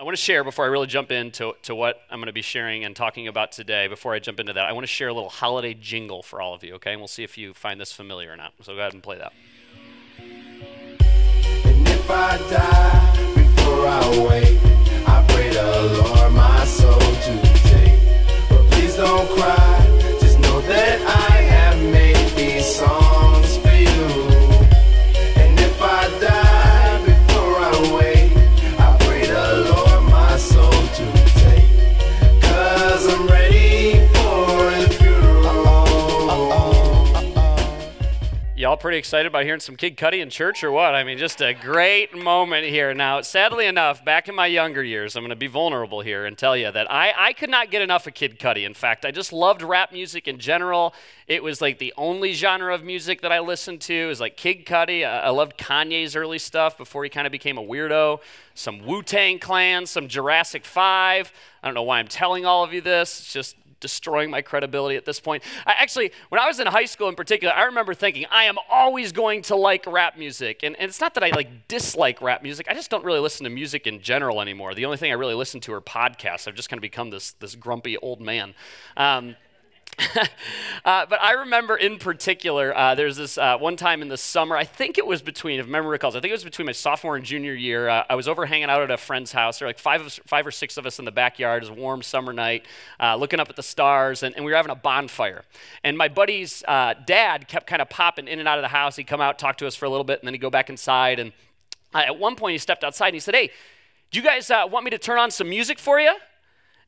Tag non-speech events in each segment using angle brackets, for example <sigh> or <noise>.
I want to share before I really jump into to what I'm going to be sharing and talking about today. Before I jump into that, I want to share a little holiday jingle for all of you, okay? And we'll see if you find this familiar or not. So go ahead and play that. And pretty excited about hearing some Kid Cudi in church or what? I mean, just a great moment here. Now, sadly enough, back in my younger years, I'm going to be vulnerable here and tell you that I, I could not get enough of Kid Cudi. In fact, I just loved rap music in general. It was like the only genre of music that I listened to. It was like Kid Cudi. I, I loved Kanye's early stuff before he kind of became a weirdo. Some Wu Tang Clan, some Jurassic 5. I don't know why I'm telling all of you this. It's just destroying my credibility at this point. I actually, when I was in high school in particular, I remember thinking, I am always going to like rap music. And, and it's not that I like dislike rap music, I just don't really listen to music in general anymore. The only thing I really listen to are podcasts. I've just kind of become this, this grumpy old man. Um, <laughs> uh, but I remember in particular, uh, there's this uh, one time in the summer, I think it was between, if memory recalls, I think it was between my sophomore and junior year. Uh, I was over hanging out at a friend's house. There were like five, of, five or six of us in the backyard. It was a warm summer night, uh, looking up at the stars, and, and, we were having a bonfire. And my buddy's uh, dad kept kind of popping in and out of the house. He'd come out, talk to us for a little bit, and then he'd go back inside. And at one point, he stepped outside and he said, Hey, do you guys want me to turn on some music for you?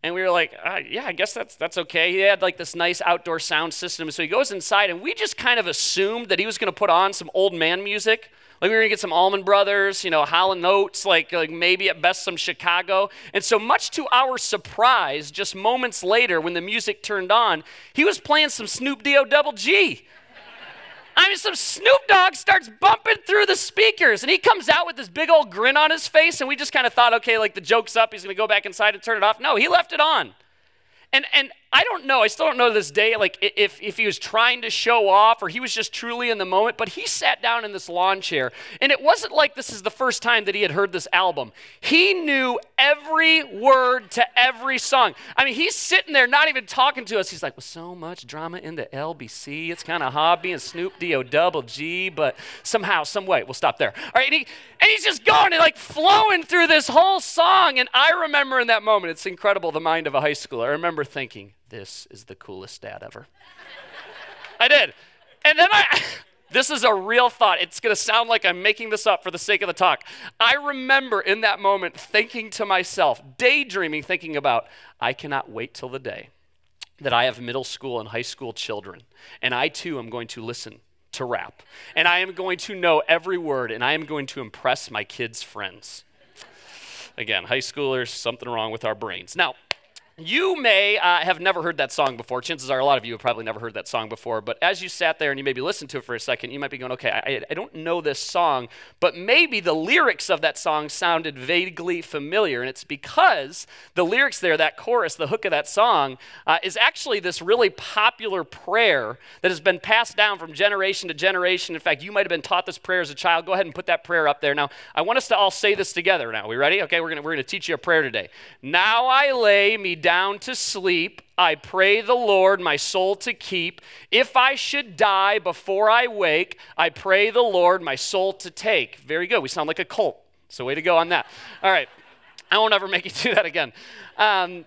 And we were like, uh, yeah, I guess that's, that's okay. He had like this nice outdoor sound system. So he goes inside, and we just kind of assumed that he was going to put on some old man music. Like we were going to get some Allman Brothers, you know, Hall & Oates, like, like maybe at best some Chicago. And so, much to our surprise, just moments later when the music turned on, he was playing some Snoop D-O double G. I mean, some Snoop Dogg starts bumping through the speakers, and he comes out with this big old grin on his face, and we just kind of thought, okay, like the joke's up, he's gonna go back inside and turn it off. No, he left it on. And, and I don't know, I still don't know to this day, like if, if he was trying to show off or he was just truly in the moment, but he sat down in this lawn chair. And it wasn't like this is the first time that he had heard this album. He knew every word to every song. I mean, he's sitting there not even talking to us. He's like, with so much drama in the LBC, it's kind of hobby and Snoop D-O double G, but somehow, some way, we'll stop there. All right, and, he, and he's just going and like flowing through this whole song. And I remember in that moment, it's incredible, the mind of a high schooler. I remember thinking, this is the coolest dad ever. I did. And then I, <laughs> this is a real thought. It's going to sound like I'm making this up for the sake of the talk. I remember in that moment thinking to myself, daydreaming, thinking about, I cannot wait till the day that I have middle school and high school children, and I too am going to listen to rap, and I am going to know every word, and I am going to impress my kids' friends. Again, high schoolers, something wrong with our brains. Now, you may uh, have never heard that song before. Chances are a lot of you have probably never heard that song before. But as you sat there and you maybe listened to it for a second, you might be going, okay, I, I don't know this song, but maybe the lyrics of that song sounded vaguely familiar. And it's because the lyrics there, that chorus, the hook of that song, uh, is actually this really popular prayer that has been passed down from generation to generation. In fact, you might have been taught this prayer as a child. Go ahead and put that prayer up there. Now, I want us to all say this together now. We ready? Okay, we're going we're going to teach you a prayer today. Now I lay me down to sleep, I pray the Lord my soul to keep. If I should die before I wake, I pray the Lord my soul to take. Very good. We sound like a cult. So, way to go on that. All right. I won't ever make you do that again. Um,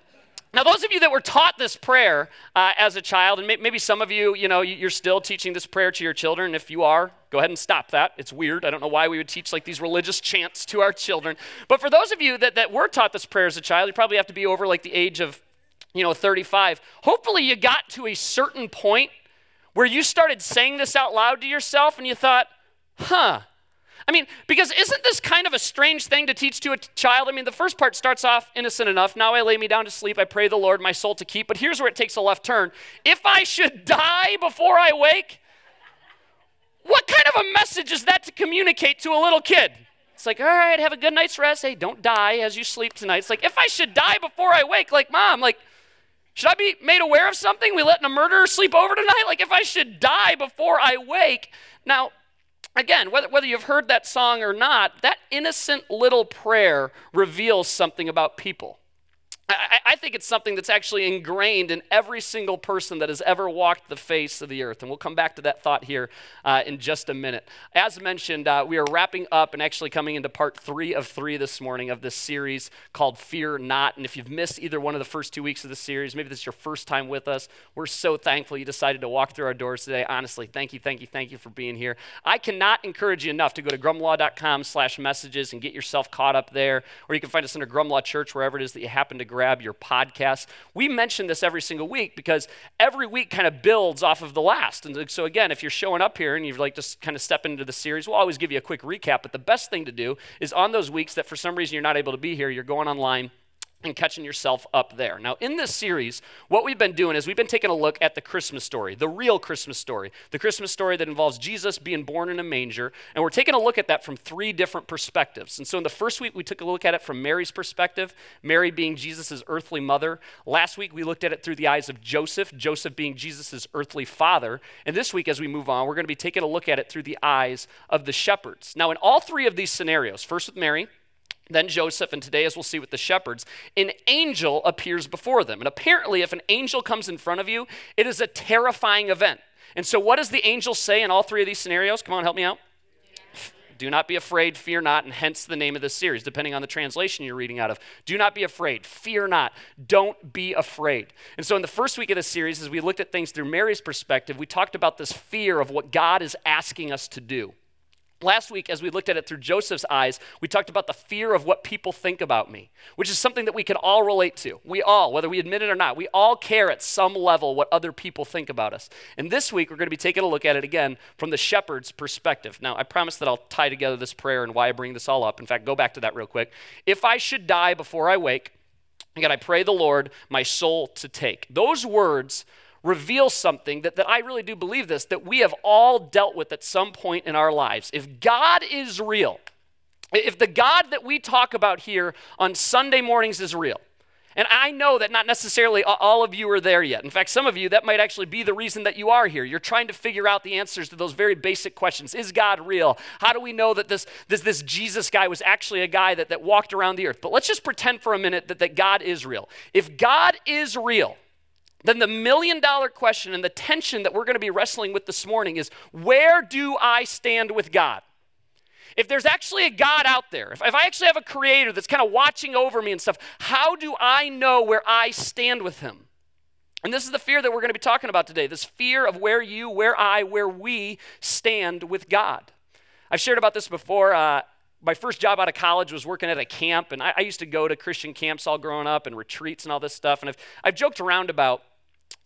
now, those of you that were taught this prayer uh, as a child, and maybe some of you, you know, you're still teaching this prayer to your children. If you are, go ahead and stop that. It's weird. I don't know why we would teach like these religious chants to our children. But for those of you that, that were taught this prayer as a child, you probably have to be over like the age of you know, 35, hopefully you got to a certain point where you started saying this out loud to yourself and you thought, huh. I mean, because isn't this kind of a strange thing to teach to a child? I mean, the first part starts off innocent enough. Now I lay me down to sleep. I pray the Lord my soul to keep. But here's where it takes a left turn. If I should die before I wake, what kind of a message is that to communicate to a little kid? It's like, all right, have a good night's rest. Hey, don't die as you sleep tonight. It's like, if I should die before I wake, like, mom, like, should I be made aware of something? We letting a murderer sleep over tonight? Like if I should die before I wake. Now, again, whether, whether you've heard that song or not, that innocent little prayer reveals something about people. I, I, think it's something that's actually ingrained in every single person that has ever walked the face of the earth. And we'll come back to that thought here uh, in just a minute. As mentioned, uh, we are wrapping up and actually coming into part three of three this morning of this series called Fear Not. And if you've missed either one of the first two weeks of the series, maybe this is your first time with us, we're so thankful you decided to walk through our doors today. Honestly, thank you, thank you, thank you for being here. I cannot encourage you enough to go to grumlaw.com slash messages and get yourself caught up there. Or you can find us under Grumlaw Church, wherever it is that you happen to grab your podcast. We mention this every single week because every week kind of builds off of the last. And so, again, if you're showing up here and you'd like to kind of step into the series, we'll always give you a quick recap. But the best thing to do is on those weeks that for some reason you're not able to be here, you're going online and catching yourself up there. Now, in this series, what we've been doing is we've been taking a look at the Christmas story, the real Christmas story, the Christmas story that involves Jesus being born in a manger. And we're taking a look at that from three different perspectives. And so, in the first week, we took a look at it from Mary's perspective, Mary being Jesus' earthly mother. Last week, we looked at it through the eyes of Joseph, Joseph being Jesus' earthly father. And this week, as we move on, we're going to be taking a look at it through the eyes of the shepherds. Now, in all three of these scenarios, first with Mary, then Joseph, and today, as we'll see with the shepherds, an angel appears before them. And apparently, if an angel comes in front of you, it is a terrifying event. And so, what does the angel say in all three of these scenarios? Come on, help me out. Do not be afraid, fear not, and hence the name of this series, depending on the translation you're reading out of. Do not be afraid, fear not, don't be afraid. And so, in the first week of this series, as we looked at things through Mary's perspective, we talked about this fear of what God is asking us to do. Last week, as we looked at it through Joseph's eyes, we talked about the fear of what people think about me, which is something that we can all relate to. We all, whether we admit it or not, we all care at some level what other people think about us. And this week, we're going to be taking a look at it again from the shepherd's perspective. Now, I promise that I'll tie together this prayer and why I bring this all up. In fact, go back to that real quick. If I should die before I wake, again, I pray the Lord my soul to take. Those words reveals something that, that I really do believe this, that we have all dealt with at some point in our lives. If God is real, if the God that we talk about here on Sunday mornings is real, and I know that not necessarily all of you are there yet. In fact, some of you, that might actually be the reason that you are here. You're trying to figure out the answers to those very basic questions. Is God real? How do we know that this, this, this Jesus guy was actually a guy that, that walked around the earth? But let's just pretend for a minute that, that God is real. If God is real, then the million dollar question and the tension that we're going to be wrestling with this morning is where do I stand with God? If there's actually a God out there, if, if I actually have a creator that's kind of watching over me and stuff, how do I know where I stand with him? And this is the fear that we're going to be talking about today this fear of where you, where I, where we stand with God. I've shared about this before. Uh, my first job out of college was working at a camp, and I, I, used to go to Christian camps all growing up and retreats and all this stuff. And I've, I've joked around about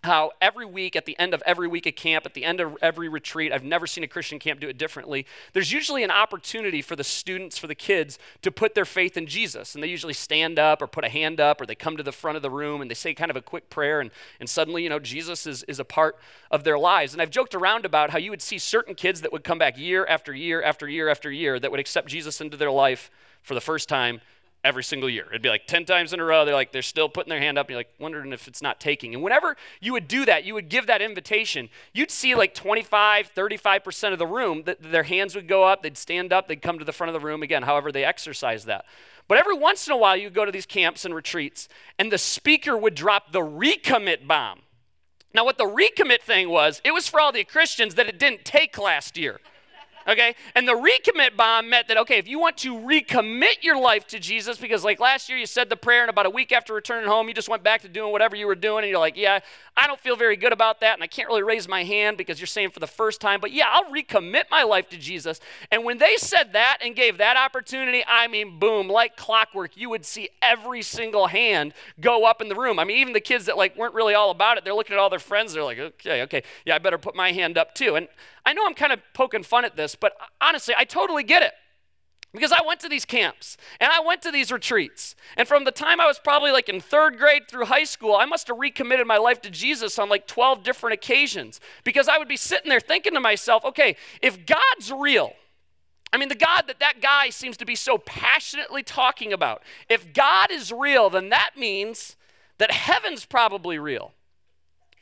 how every week, at the end of every week of camp, at the end of every retreat, I've never seen a Christian camp do it differently. There's usually an opportunity for the students, for the kids, to put their faith in Jesus. And they usually stand up or put a hand up or they come to the front of the room and they say kind of a quick prayer. And, and suddenly, you know, Jesus is, is a part of their lives. And I've joked around about how you would see certain kids that would come back year after year after year after year that would accept Jesus into their life for the first time every single year. It'd be like 10 times in a row. They're like, they're still putting their hand up. And you're like, wondering if it's not taking. And whenever you would do that, you would give that invitation, you'd see like 25, 35% of the room that their hands would go up, they'd stand up, they'd come to the front of the room again, however they exercise that. But every once in a while, you go to these camps and retreats, and the speaker would drop the recommit bomb. Now, what the recommit thing was, it was for all the Christians that it didn't take last year. Okay? And the recommit bomb meant that, okay, if you want to recommit your life to Jesus, because like last year you said the prayer, and about a week after returning home, you just went back to doing whatever you were doing, and you're like, yeah, I don't feel very good about that, and I can't really raise my hand because you're saying for the first time, but yeah, I'll recommit my life to Jesus. And when they said that and gave that opportunity, I mean, boom, like clockwork, you would see every single hand go up in the room. I mean, even the kids that like weren't really all about it, they're looking at all their friends, they're like, okay, okay, yeah, I better put my hand up too. And I know I'm kind of poking fun at this, but honestly, I totally get it. Because I went to these camps and I went to these retreats. And from the time I was probably like in third grade through high school, I must have recommitted my life to Jesus on like 12 different occasions. Because I would be sitting there thinking to myself, okay, if God's real, I mean, the God that that guy seems to be so passionately talking about, if God is real, then that means that heaven's probably real.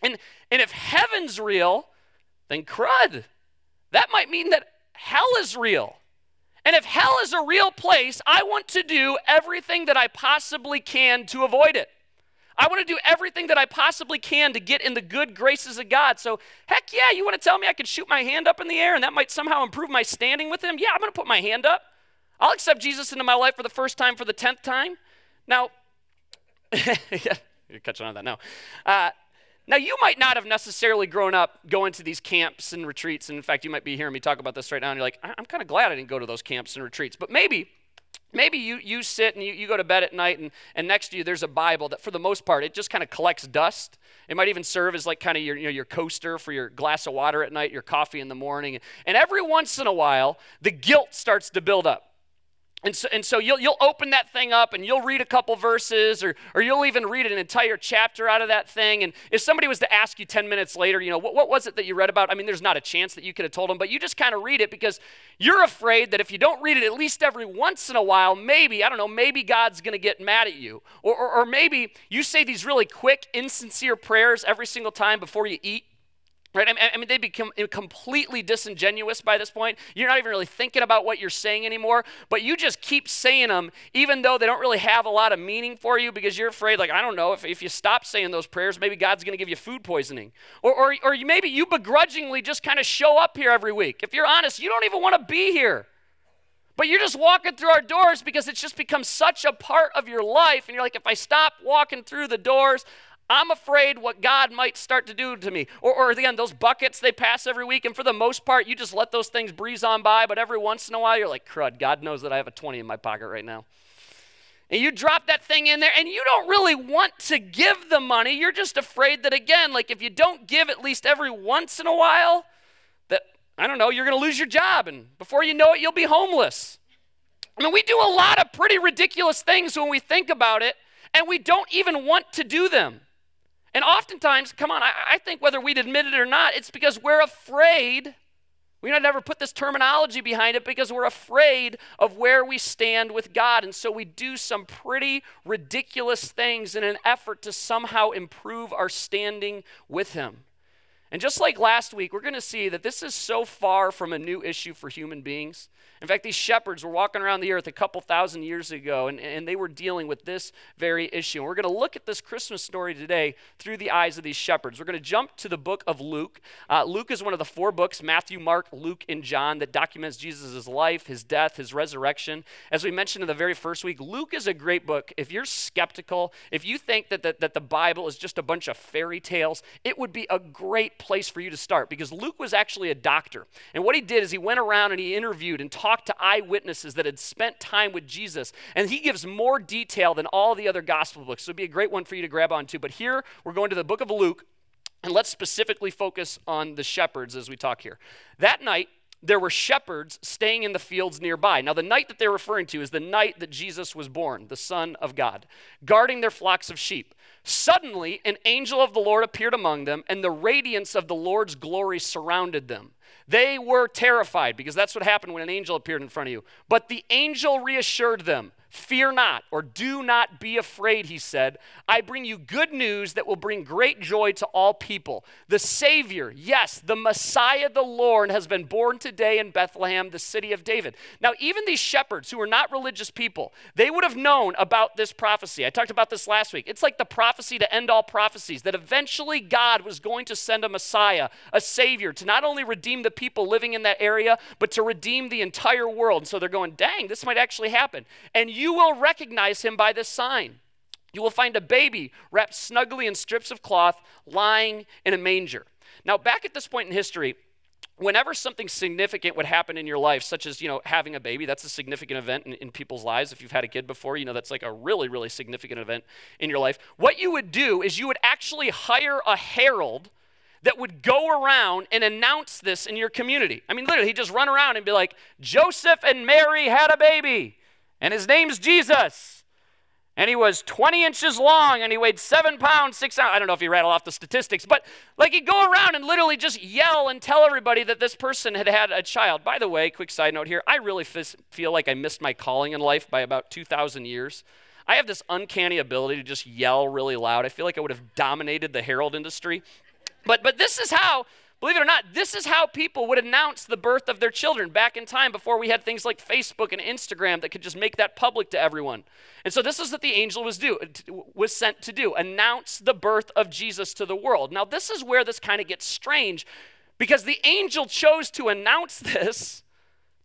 And, and if heaven's real, then crud. That might mean that hell is real. And if hell is a real place, I want to do everything that I possibly can to avoid it. I want to do everything that I possibly can to get in the good graces of God. So, heck yeah, you want to tell me I could shoot my hand up in the air and that might somehow improve my standing with Him? Yeah, I'm going to put my hand up. I'll accept Jesus into my life for the first time for the tenth time. Now, <laughs> you're catching on that now. Uh, now, you might not have necessarily grown up going to these camps and retreats. And in fact, you might be hearing me talk about this right now, and you're like, I'm kind of glad I didn't go to those camps and retreats. But maybe maybe you, you sit and you, you go to bed at night and, and next to you there's a bible that for the most part it just kind of collects dust it might even serve as like kind of your, you know, your coaster for your glass of water at night your coffee in the morning and every once in a while the guilt starts to build up and so, and so you'll, you'll open that thing up and you'll read a couple verses or, or you'll even read an entire chapter out of that thing. And if somebody was to ask you 10 minutes later, you know, what, what was it that you read about? I mean, there's not a chance that you could have told them, but you just kind of read it because you're afraid that if you don't read it at least every once in a while, maybe, I don't know, maybe God's going to get mad at you. Or, or, or maybe you say these really quick, insincere prayers every single time before you eat Right? I mean, they become eh, completely disingenuous by this point. You're not even really thinking about what you're saying anymore, but you just keep saying them, even though they don't really have a lot of meaning for you because you're afraid, like, I don't know, if, if you stop saying those prayers, maybe God's going to give you food poisoning. Or, or, or maybe you begrudgingly just kind of show up here every week. If you're honest, you don't even want to be here. But you're just walking through our doors because it's just become such a part of your life. And you're like, if I stop walking through the doors, I'm afraid what God might start to do to me. Or, or again, those buckets they pass every week, and for the most part, you just let those things breeze on by, but every once in a while, you're like, crud, God knows that I have a 20 in my pocket right now. And you drop that thing in there, and you don't really want to give the money. You're just afraid that, again, like if you don't give at least every once in a while, that, I don't know, you're going to lose your job, and before you know it, you'll be homeless. I mean, we do a lot of pretty ridiculous things when we think about it, and we don't even want to do them. And oftentimes, come on, I, I, think whether we'd admit it or not, it's because we're afraid. We don't ever put this terminology behind it because we're afraid of where we stand with God. And so we do some pretty ridiculous things in an effort to somehow improve our standing with Him. And just like last week, we're going to see that this is so far from a new issue for human beings. In fact, these shepherds were walking around the earth a couple thousand years ago, and, and they were dealing with this very issue. And we're going to look at this Christmas story today through the eyes of these shepherds. We're going to jump to the book of Luke. Uh, Luke is one of the four books Matthew, Mark, Luke, and John that documents Jesus' life, his death, his resurrection. As we mentioned in the very first week, Luke is a great book. If you're skeptical, if you think that the, that the Bible is just a bunch of fairy tales, it would be a great place for you to start because Luke was actually a doctor. And what he did is he went around and he interviewed and talked talked to eyewitnesses that had spent time with Jesus, and he gives more detail than all the other gospel books. So it'd be a great one for you to grab onto. But here we're going to the book of Luke, and let's specifically focus on the shepherds as we talk here. That night, there were shepherds staying in the fields nearby. Now, the night that they're referring to is the night that Jesus was born, the Son of God, guarding their flocks of sheep. Suddenly, an angel of the Lord appeared among them, and the radiance of the Lord's glory surrounded them. They were terrified because that's what happened when an angel appeared in front of you. But the angel reassured them Fear not, or do not be afraid, he said. I bring you good news that will bring great joy to all people. The Savior, yes, the Messiah, the Lord, has been born today in Bethlehem, the city of David. Now, even these shepherds who were not religious people, they would have known about this prophecy. I talked about this last week. It's like the prophecy to end all prophecies that eventually God was going to send a Messiah, a Savior, to not only redeem the people living in that area, but to redeem the entire world. And so they're going, dang, this might actually happen. And you you will recognize him by this sign. You will find a baby wrapped snugly in strips of cloth lying in a manger. Now, back at this point in history, whenever something significant would happen in your life, such as, you know, having a baby, that's a significant event in, in, people's lives. If you've had a kid before, you know that's like a really, really significant event in your life. What you would do is you would actually hire a herald that would go around and announce this in your community. I mean, literally, he'd just run around and be like, Joseph and Mary had a baby and his name's Jesus. And he was 20 inches long and he weighed seven pounds, six ounces. I don't know if he rattled off the statistics, but like he'd go around and literally just yell and tell everybody that this person had had a child. By the way, quick side note here I really f- feel like I missed my calling in life by about 2,000 years. I have this uncanny ability to just yell really loud. I feel like I would have dominated the herald industry. But, but this is how believe it or not, this is how people would announce the birth of their children back in time before we had things like Facebook and Instagram that could just make that public to everyone. And so this is what the angel was do was sent to do, announce the birth of Jesus to the world. Now this is where this kind of gets strange because the angel chose to announce <laughs> this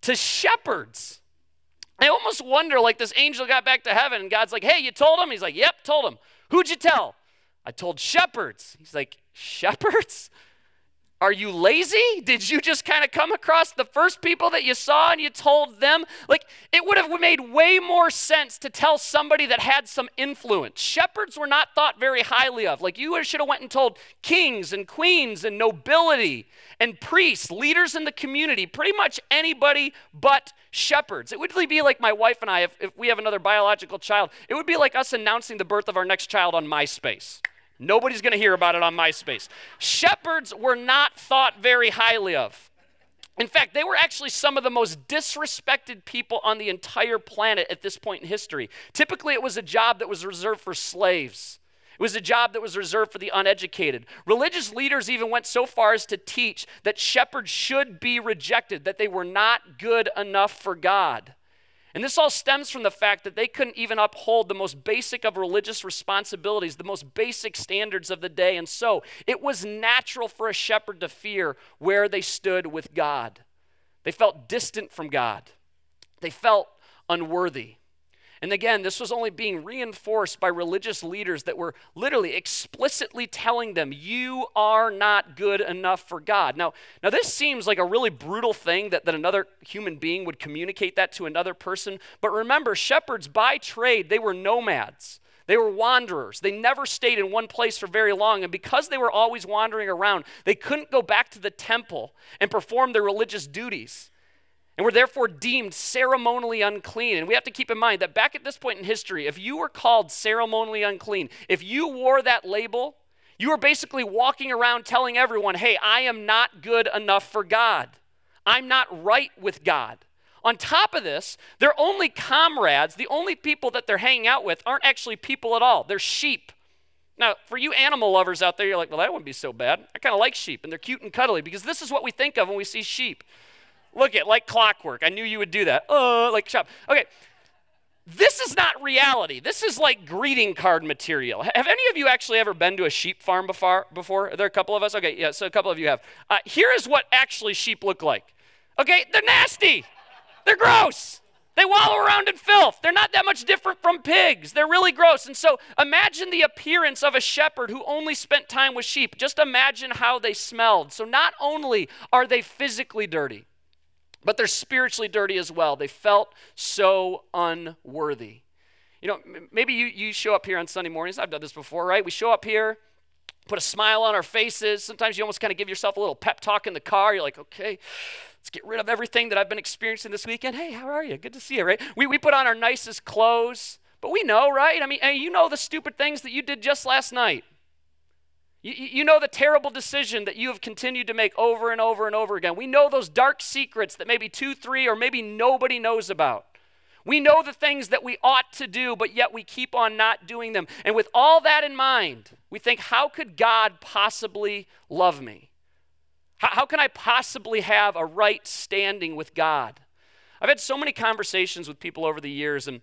to shepherds. I almost wonder like this angel got back to heaven and God's like, "Hey, you told him?" He's like, "Yep, told him." Who'd you tell? I told shepherds. He's like, Shepherds? Are you lazy? Did you just kind of come across the first people that you saw and you told them? Like, it would have made way more sense to tell somebody that had some influence. Shepherds were not thought very highly of. Like, you should have went and told kings and queens and nobility and priests, leaders in the community, pretty much anybody but shepherds. It would really be like my wife and I, if, if we have another biological child, it would be like us announcing the birth of our next child on MySpace. Nobody's going to hear about it on MySpace. Shepherds were not thought very highly of. In fact, they were actually some of the most disrespected people on the entire planet at this point in history. Typically, it was a job that was reserved for slaves. It was a job that was reserved for the uneducated. Religious leaders even went so far as to teach that shepherds should be rejected, that they were not good enough for God. And this all stems from the fact that they couldn't even uphold the most basic of religious responsibilities, the most basic standards of the day. And so it was natural for a shepherd to fear where they stood with God. They felt distant from God, they felt unworthy. And again, this was only being reinforced by religious leaders that were literally explicitly telling them, You are not good enough for God. Now, now this seems like a really brutal thing that, that another human being would communicate that to another person. But remember, shepherds by trade, they were nomads. They were wanderers. They never stayed in one place for very long. And because they were always wandering around, they couldn't go back to the temple and perform their religious duties and we were therefore deemed ceremonially unclean. And we have to keep in mind that back at this point in history, if you were called ceremonially unclean, if you wore that label, you were basically walking around telling everyone, hey, I am not good enough for God. I'm not right with God. On top of this, their only comrades, the only people that they're hanging out with, aren't actually people at all. They're sheep. Now, for you animal lovers out there, you're like, well, that wouldn't be so bad. I kind of like sheep, and they're cute and cuddly because this is what we think of when we see sheep. Look at like clockwork. I knew you would do that. Oh, like shop. Okay. This is not reality. This is like greeting card material. Have any of you actually ever been to a sheep farm before? Before are there a couple of us? Okay, yeah. So a couple of you have. Uh, here is what actually sheep look like. Okay, they're nasty. They're gross. They wallow around in filth. They're not that much different from pigs. They're really gross. And so imagine the appearance of a shepherd who only spent time with sheep. Just imagine how they smelled. So not only are they physically dirty, but they're spiritually dirty as well. They felt so unworthy. You know, maybe you, you show up here on Sunday mornings. I've done this before, right? We show up here, put a smile on our faces. Sometimes you almost kind of give yourself a little pep talk in the car. You're like, okay, let's get rid of everything that I've been experiencing this weekend. Hey, how are you? Good to see you, right? We, we put on our nicest clothes, but we know, right? I mean, you know the stupid things that you did just last night. You, know the terrible decision that you have continued to make over and over and over again. We know those dark secrets that maybe two, three, or maybe nobody knows about. We know the things that we ought to do, but yet we keep on not doing them. And with all that in mind, we think, how could God possibly love me? How, how can I possibly have a right standing with God? I've had so many conversations with people over the years, and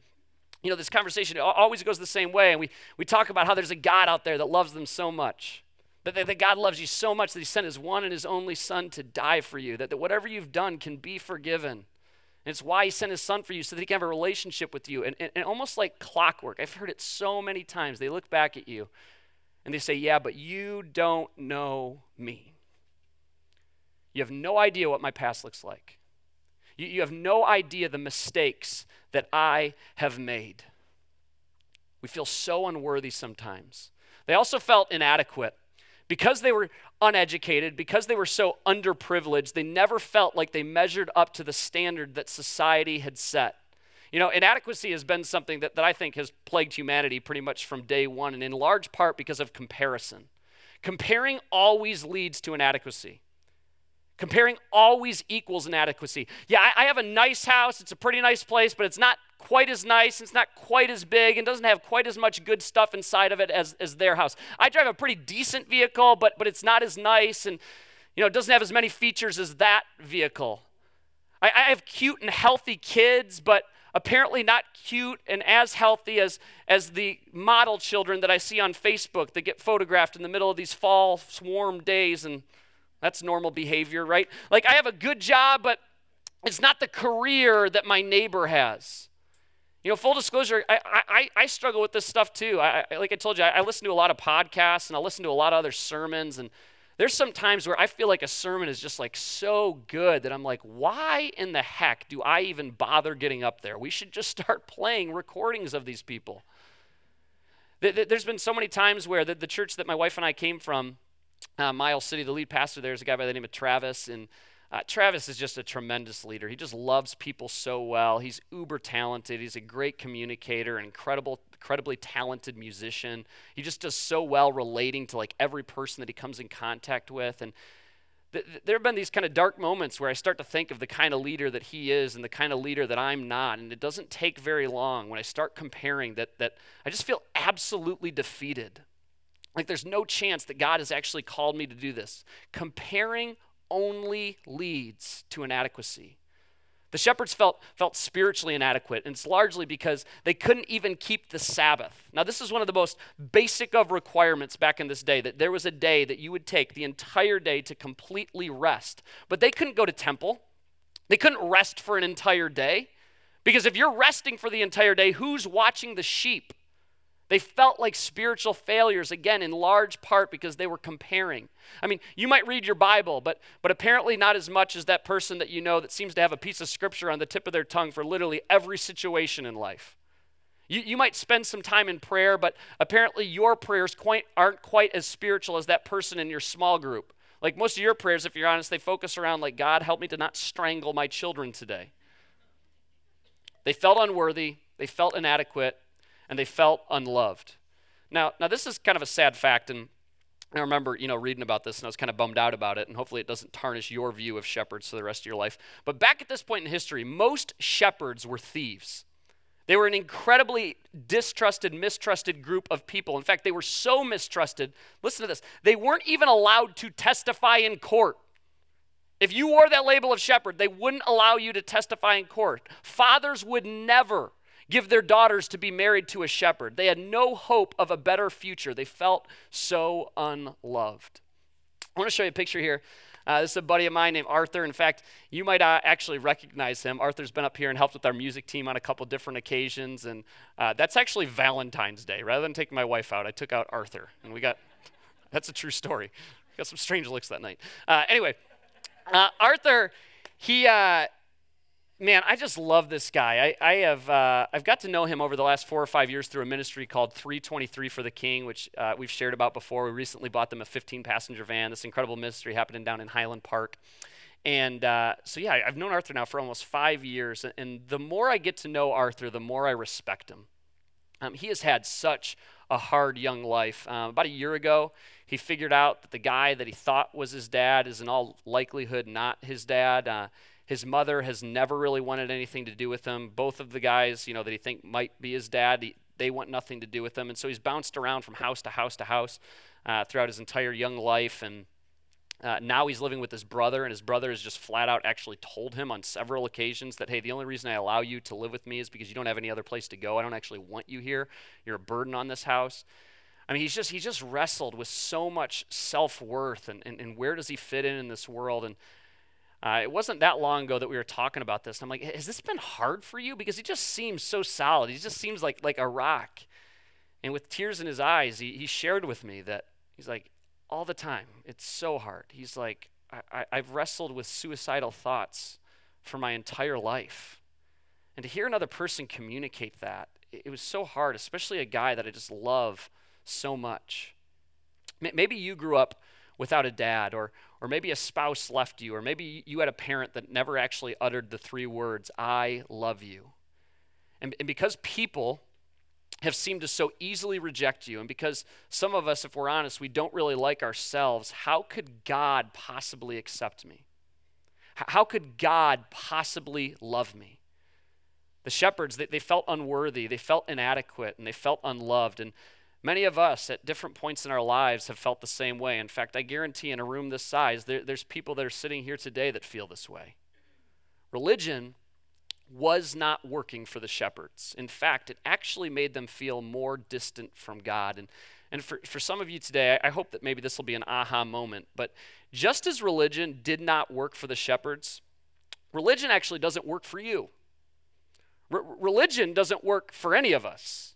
you know, this conversation always goes the same way. And we, we talk about how there's a God out there that loves them so much. That, that, God loves you so much that He sent His one and His only Son to die for you. That, that whatever you've done can be forgiven. And it's why He sent His Son for you so that He can have a relationship with you. And, and, and almost like clockwork, I've heard it so many times. They look back at you and they say, Yeah, but you don't know me. You have no idea what my past looks like. You, you have no idea the mistakes that I have made. We feel so unworthy sometimes. They also felt inadequate. Because they were uneducated, because they were so underprivileged, they never felt like they measured up to the standard that society had set. You know, inadequacy has been something that, that I think has plagued humanity pretty much from day one, and in large part because of comparison. Comparing always leads to inadequacy. Comparing always equals inadequacy. Yeah, I, I, have a nice house. It's a pretty nice place, but it's not quite as nice. It's not quite as big and doesn't have quite as much good stuff inside of it as, as their house. I drive a pretty decent vehicle, but, but it's not as nice. And You know, it doesn't have as many features as that vehicle. I, I have cute and healthy kids, but apparently not cute and as healthy as, as the model children that I see on Facebook that get photographed in the middle of these fall swarm days, and that's normal behavior, right? Like, I have a good job, but it's not the career that my neighbor has. You know, full disclosure, I, I, I struggle with this stuff too. I, I like I told you, I, I listen to a lot of podcasts and I listen to a lot of other sermons. And there's some times where I feel like a sermon is just like so good that I'm like, why in the heck do I even bother getting up there? We should just <laughs> start playing recordings of these people. There's been so many times where the, the church that my wife and I came from, uh, Miles City, the lead pastor there is a guy by the name of Travis. And uh, Travis is just a tremendous leader. He just loves people so well. He's uber talented. He's a great communicator, an incredible, incredibly talented musician. He just does so well relating to like every person that he comes in contact with. And th- th- there have been these kind of dark moments where I start to think of the kind of leader that he is and the kind of leader that I'm not. And it doesn't take very long when I start comparing that that I just feel absolutely defeated. Like there's no chance that God has actually called me to do this. Comparing only leads to inadequacy. The shepherds felt, felt spiritually inadequate, and it's largely because they couldn't even keep the Sabbath. Now, this is one of the most basic of requirements back in this day that there was a day that you would take the entire day to completely rest. But they couldn't go to temple, they couldn't rest for an entire day. Because if you're resting for the entire day, who's watching the sheep? They felt like spiritual failures, again, in large part because they were comparing. I mean, you might read your Bible, but, but apparently not as much as that person that you know that seems to have a piece of scripture on the tip of their tongue for literally every situation in life. You, you might spend some time in prayer, but apparently your prayers quite, aren't quite as spiritual as that person in your small group. Like most of your prayers, if you're honest, they focus around, like, God, help me to not strangle my children today. They felt unworthy, they felt inadequate, and they felt unloved. Now, now this is kind of a sad fact, and I remember, you know, reading about this and I was kind of bummed out about it, and hopefully it doesn't tarnish your view of shepherds for the rest of your life. But back at this point in history, most shepherds were thieves. They were an incredibly distrusted, mistrusted group of people. In fact, they were so mistrusted. Listen to this. They weren't even allowed to testify in court. If you wore that label of shepherd, they wouldn't allow you to testify in court. Fathers would never give their daughters to be married to a shepherd. They had no hope of a better future. They felt so unloved. I want to show you a picture here. Uh, this is a buddy of mine named Arthur. In fact, you might uh, actually recognize him. Arthur's been up here and helped with our music team on a couple different occasions, and uh, that's actually Valentine's Day. Rather than taking my wife out, I took out Arthur, and we got <laughs> that's a true story. Got some strange looks that night. Uh, anyway, uh, Arthur, he uh, man, I just love this guy. I, I have uh, I've got to know him over the last four or five years through a ministry called 323 for the King, which uh, we've shared about before. We recently bought them a 15 passenger van. This incredible ministry happening down in Highland Park. And uh, so, yeah, I've known Arthur now for almost five years. And the more I get to know Arthur, the more I respect him. Um, he has had such a hard young life. Um, about a year ago, he figured out that the guy that he thought was his dad is in all likelihood not his dad. Uh, his mother has never really wanted anything to do with him. Both of the guys, you know, that he think might be his dad, he, they want nothing to do with him. And so he's bounced around from house to house to house uh, throughout his entire young life. And uh, now he's living with his brother, and his brother has just flat out actually told him on several occasions that, hey, the only reason I allow you to live with me is because you don't have any other place to go. I don't actually want you here. You're a burden on this house. I mean, he's just he's just wrestled with so much self worth and, and, and where does he fit in in this world? And uh, it wasn't that long ago that we were talking about this. I'm like, has this been hard for you? Because he just seems so solid. He just seems like like a rock. And with tears in his eyes, he, he shared with me that he's like, all the time, it's so hard. He's like, I, I, I've wrestled with suicidal thoughts for my entire life. And to hear another person communicate that, it, it was so hard, especially a guy that I just love so much. Maybe you grew up without a dad, or, or maybe a spouse left you, or maybe you had a parent that never actually uttered the three words, I love you. And, and because people have seemed to so easily reject you, and because some of us, if we're honest, we don't really like ourselves, how could God possibly accept me? How could God possibly love me? The shepherds, they, they felt unworthy, they felt inadequate, and they felt unloved. And Many of us at different points in our lives have felt the same way. In fact, I guarantee in a room this size, there, there's people that are sitting here today that feel this way. Religion was not working for the shepherds. In fact, it actually made them feel more distant from God. And, and for, for some of you today, I hope that maybe this will be an aha moment. But just as religion did not work for the shepherds, religion actually doesn't work for you. Religion doesn't work for any of us.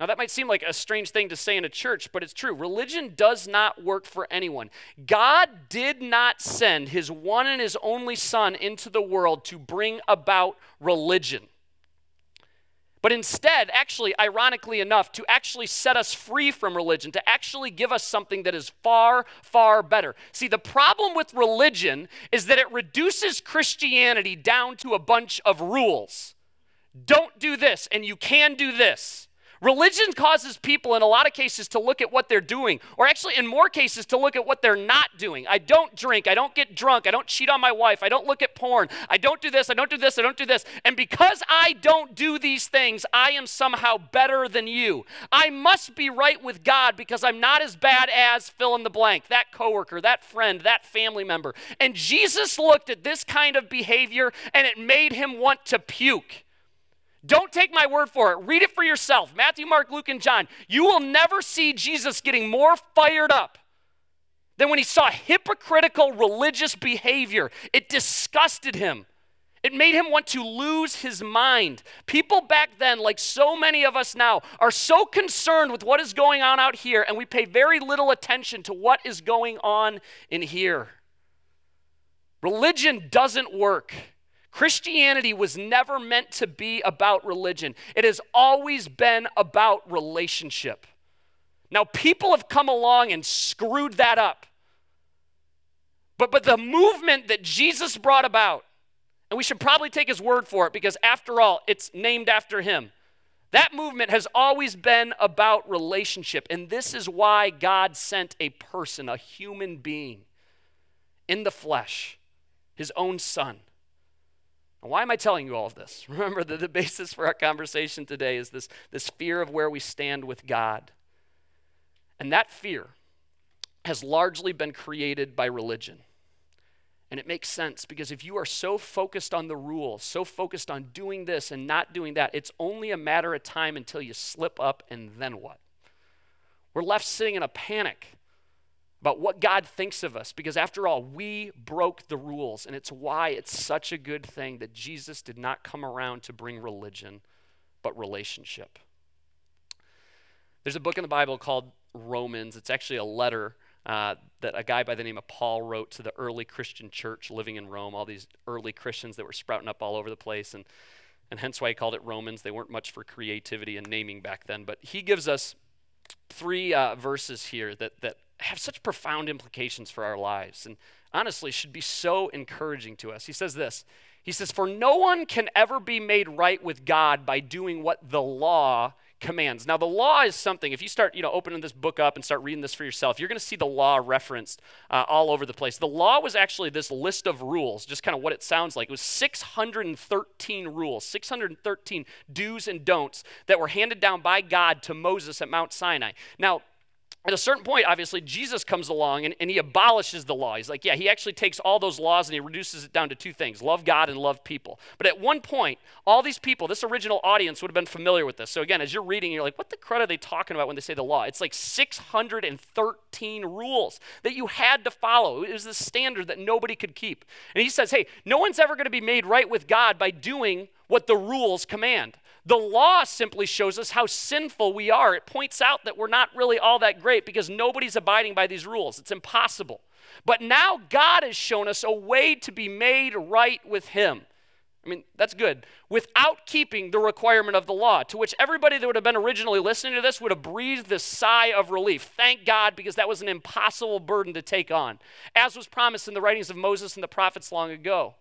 Now, that might seem like a strange thing to say in a church, but it's true. Religion does not work for anyone. God did not send his one and his only Son into the world to bring about religion. But instead, actually, ironically enough, to actually set us free from religion, to actually give us something that is far, far better. See, the problem with religion is that it reduces Christianity down to a bunch of rules. Don't do this, and you can do this. Religion causes people, in a lot of cases, to look at what they're doing, or actually, in more cases, to look at what they're not doing. I don't drink. I don't get drunk. I don't cheat on my wife. I don't look at porn. I don't do this. I don't do this. I don't do this. And because I don't do these things, I am somehow better than you. I must be right with God because I'm not as bad as fill in the blank, that coworker, that friend, that family member. And Jesus looked at this kind of behavior and it made him want to puke. Don't take my word for it. Read it for yourself. Matthew, Mark, Luke, and John. You will never see Jesus getting more fired up than when he saw hypocritical religious behavior. It disgusted him. It made him want to lose his mind. People back then, like so many of us now, are so concerned with what is going on out here, and we pay very little attention to what is going on in here. Religion doesn't work. Christianity was never meant to be about religion, it has always been about relationship. Now, people have come along and screwed that up. But, but the movement that Jesus brought about, and we should probably take his word for it because, after all, it's named after him. That movement has always been about relationship. And this is why God sent a person, a human being, in the flesh, his own son why am I telling you all of this? <laughs> Remember that the basis for our conversation today is this, this fear of where we stand with God. And that fear has largely been created by religion. And it makes sense because if you are so focused on the rules, so focused on doing this and not doing that, it's only a matter of time until you slip up, and then what? We're left sitting in a panic about what God thinks of us because, after all, we broke the rules. And it's why it's such a good thing that Jesus did not come around to bring religion, but relationship. There's a book in the Bible called Romans. It's actually a letter uh, that a guy by the name of Paul wrote to the early Christian church living in Rome, all these early Christians that were sprouting up all over the place. And, and hence why he called it Romans. They weren't much for creativity and naming back then. But he gives us three uh, verses here that, that have such profound implications for our lives and honestly should be so encouraging to us. He says this He says, For no one can ever be made right with God by doing what the law commands. Now, the law is something, if you start, you know, opening this book up and start reading this for yourself, you're going to see the law referenced uh, all over the place. The law was actually this list of rules, just kind of what it sounds like. It was 613 rules, 613 do's and don'ts that were handed down by God to Moses at Mount Sinai. Now, at a certain point, obviously, Jesus comes along and, and, he abolishes the law. He's like, yeah, he actually takes all those laws and he reduces it down to two things love God and love people. But at one point, all these people, this original audience would have been familiar with this. So again, as you're reading, you're like, what the crud are they talking about when they say the law? It's like 613 rules that you had to follow. It was the standard that nobody could keep. And he says, hey, no one's ever going to be made right with God by doing what the rules command. The law simply shows us how sinful we are. It points out that we're not really all that great because nobody's abiding by these rules. It's impossible. But now God has shown us a way to be made right with Him. I mean, that's good. Without keeping the requirement of the law, to which everybody that would have been originally listening to this would have breathed this sigh of relief. Thank God, because that was an impossible burden to take on, as was promised in the writings of Moses and the prophets long ago.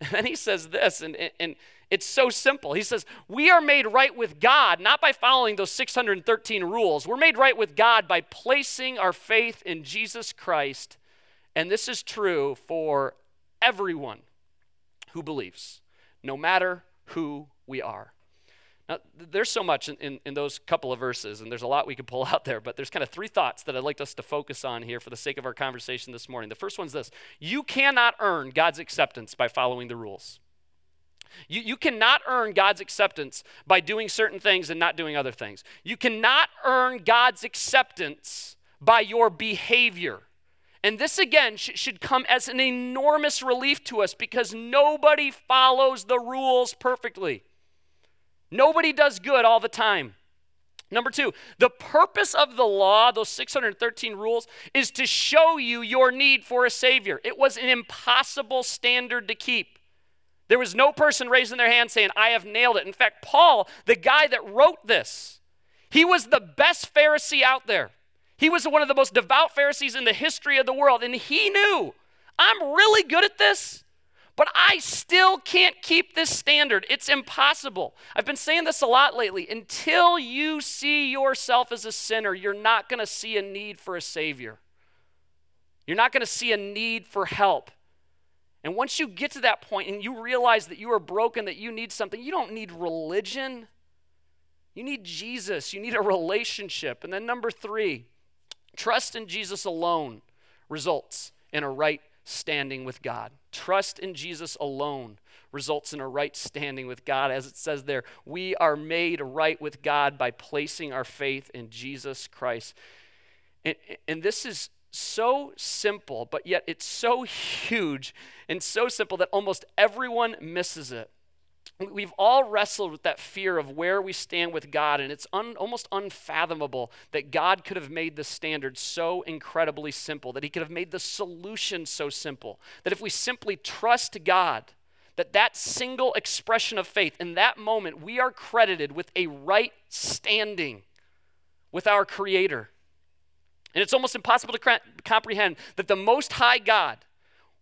<laughs> And he says this, and, and it's so simple. He says, We are made right with God not by following those 613 rules. We're made right with God by placing our faith in Jesus Christ. And this is true for everyone who believes, no matter who we are. Now, there's so much in, in, in, those couple of verses, and there's a lot we could pull out there, but there's kind of three thoughts that I'd like us to focus on here for the sake of our conversation this morning. The first one's this You cannot earn God's acceptance by following the rules. You, you cannot earn God's acceptance by doing certain things and not doing other things. You cannot earn God's acceptance by your behavior. And this again sh- should come as an enormous relief to us because nobody follows the rules perfectly. Nobody does good all the time. Number two, the purpose of the law, those 613 rules, is to show you your need for a Savior. It was an impossible standard to keep. There was no person raising their hand saying, I have nailed it. In fact, Paul, the guy that wrote this, he was the best Pharisee out there. He was one of the most devout Pharisees in the history of the world, and he knew, I'm really good at this, but I still can't keep this standard. It's impossible. I've been saying this a lot lately. Until you see yourself as a sinner, you're not going to see a need for a Savior. You're not going to see a need for help. And once you get to that point and you realize that you are broken, that you need something, you don't need religion. You need Jesus. You need a relationship. And then, number three, trust in Jesus alone results in a right standing with God. Trust in Jesus alone results in a right standing with God. As it says there, we are made right with God by placing our faith in Jesus Christ. And, and this is so simple, but yet it's so huge and so simple that almost everyone misses it. We've all wrestled with that fear of where we stand with God, and it's un, almost unfathomable that God could have made the standard so incredibly simple, that He could have made the solution so simple, that if we simply trust God, that that single expression of faith, in that moment, we are credited with a right standing with our Creator. And it's almost impossible to comprehend that the Most High God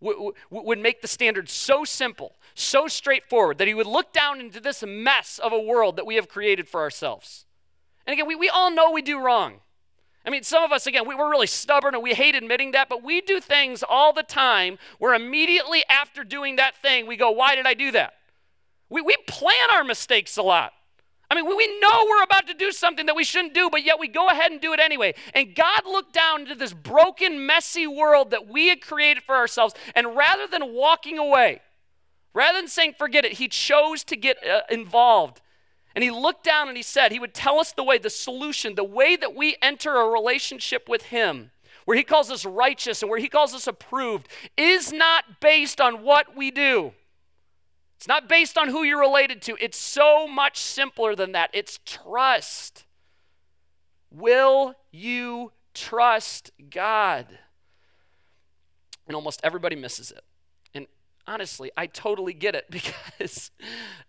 w- w- would make the standard so simple, so straightforward, that He would look down into this mess of a world that we have created for ourselves. And again, we, we all know we do wrong. I mean, some of us, again, we, we're really stubborn and we hate admitting that, but we do things all the time where immediately after doing that thing, we go, Why did I do that? We, we plan our mistakes a lot. I mean, we know we're about to do something that we shouldn't do, but yet we go ahead and do it anyway. And God looked down into this broken, messy world that we had created for ourselves, and rather than walking away, rather than saying, forget it, He chose to get uh, involved. And He looked down and He said, He would tell us the way, the solution, the way that we enter a relationship with Him, where He calls us righteous and where He calls us approved, is not based on what we do. It's not based on who you're related to. It's so much simpler than that. It's trust. Will you trust God? And almost everybody misses it. And honestly, I totally get it <laughs> because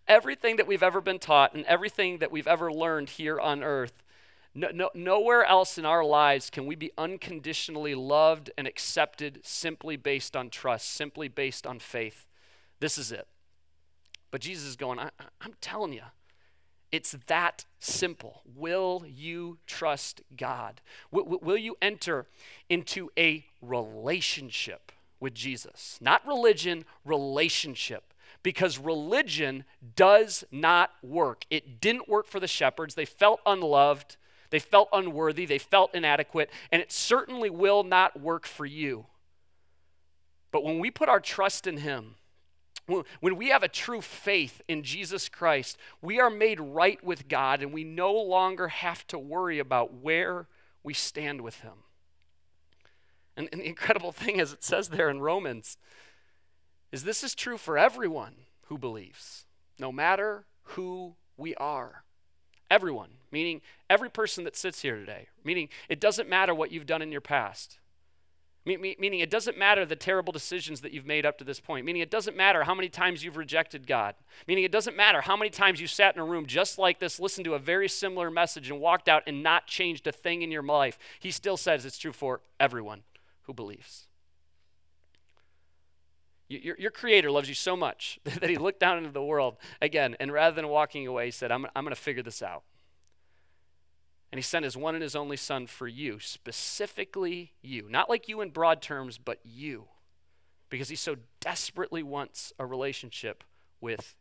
everything that we've ever been taught and everything that we've ever learned here on earth, no, no, nowhere else in our lives can we be unconditionally loved and accepted simply based on trust, simply based on faith. This is it. But Jesus is going, I, am telling you, it's that simple. Will you trust God? W- will you enter into a relationship with Jesus? Not religion, relationship. Because religion does not work. It didn't work for the shepherds. They felt unloved, they felt unworthy, they felt inadequate, and it certainly will not work for you. But when we put our trust in Him, when we have a true faith in Jesus Christ, we are made right with God and we no longer have to worry about where we stand with Him. And, and, the incredible <laughs> thing, as it says there in Romans, is this is true for everyone who believes, no matter who we are. Everyone, meaning every person that sits here today, meaning it doesn't matter what you've done in your past. Meaning, it doesn't matter the terrible decisions that you've made up to this point. Meaning, it doesn't matter how many times you've rejected God. Meaning, it doesn't matter how many times you sat in a room just like this, listened to a very similar message, and walked out and not changed a thing in your life. He still says it's true for everyone who believes. Your, your creator loves you so much <laughs> that he looked down into the world again, and rather than walking away, he said, I'm, I'm going to figure this out. And he sent his one and his only son for you, specifically you. Not like you in broad terms, but you. Because he so desperately wants a relationship with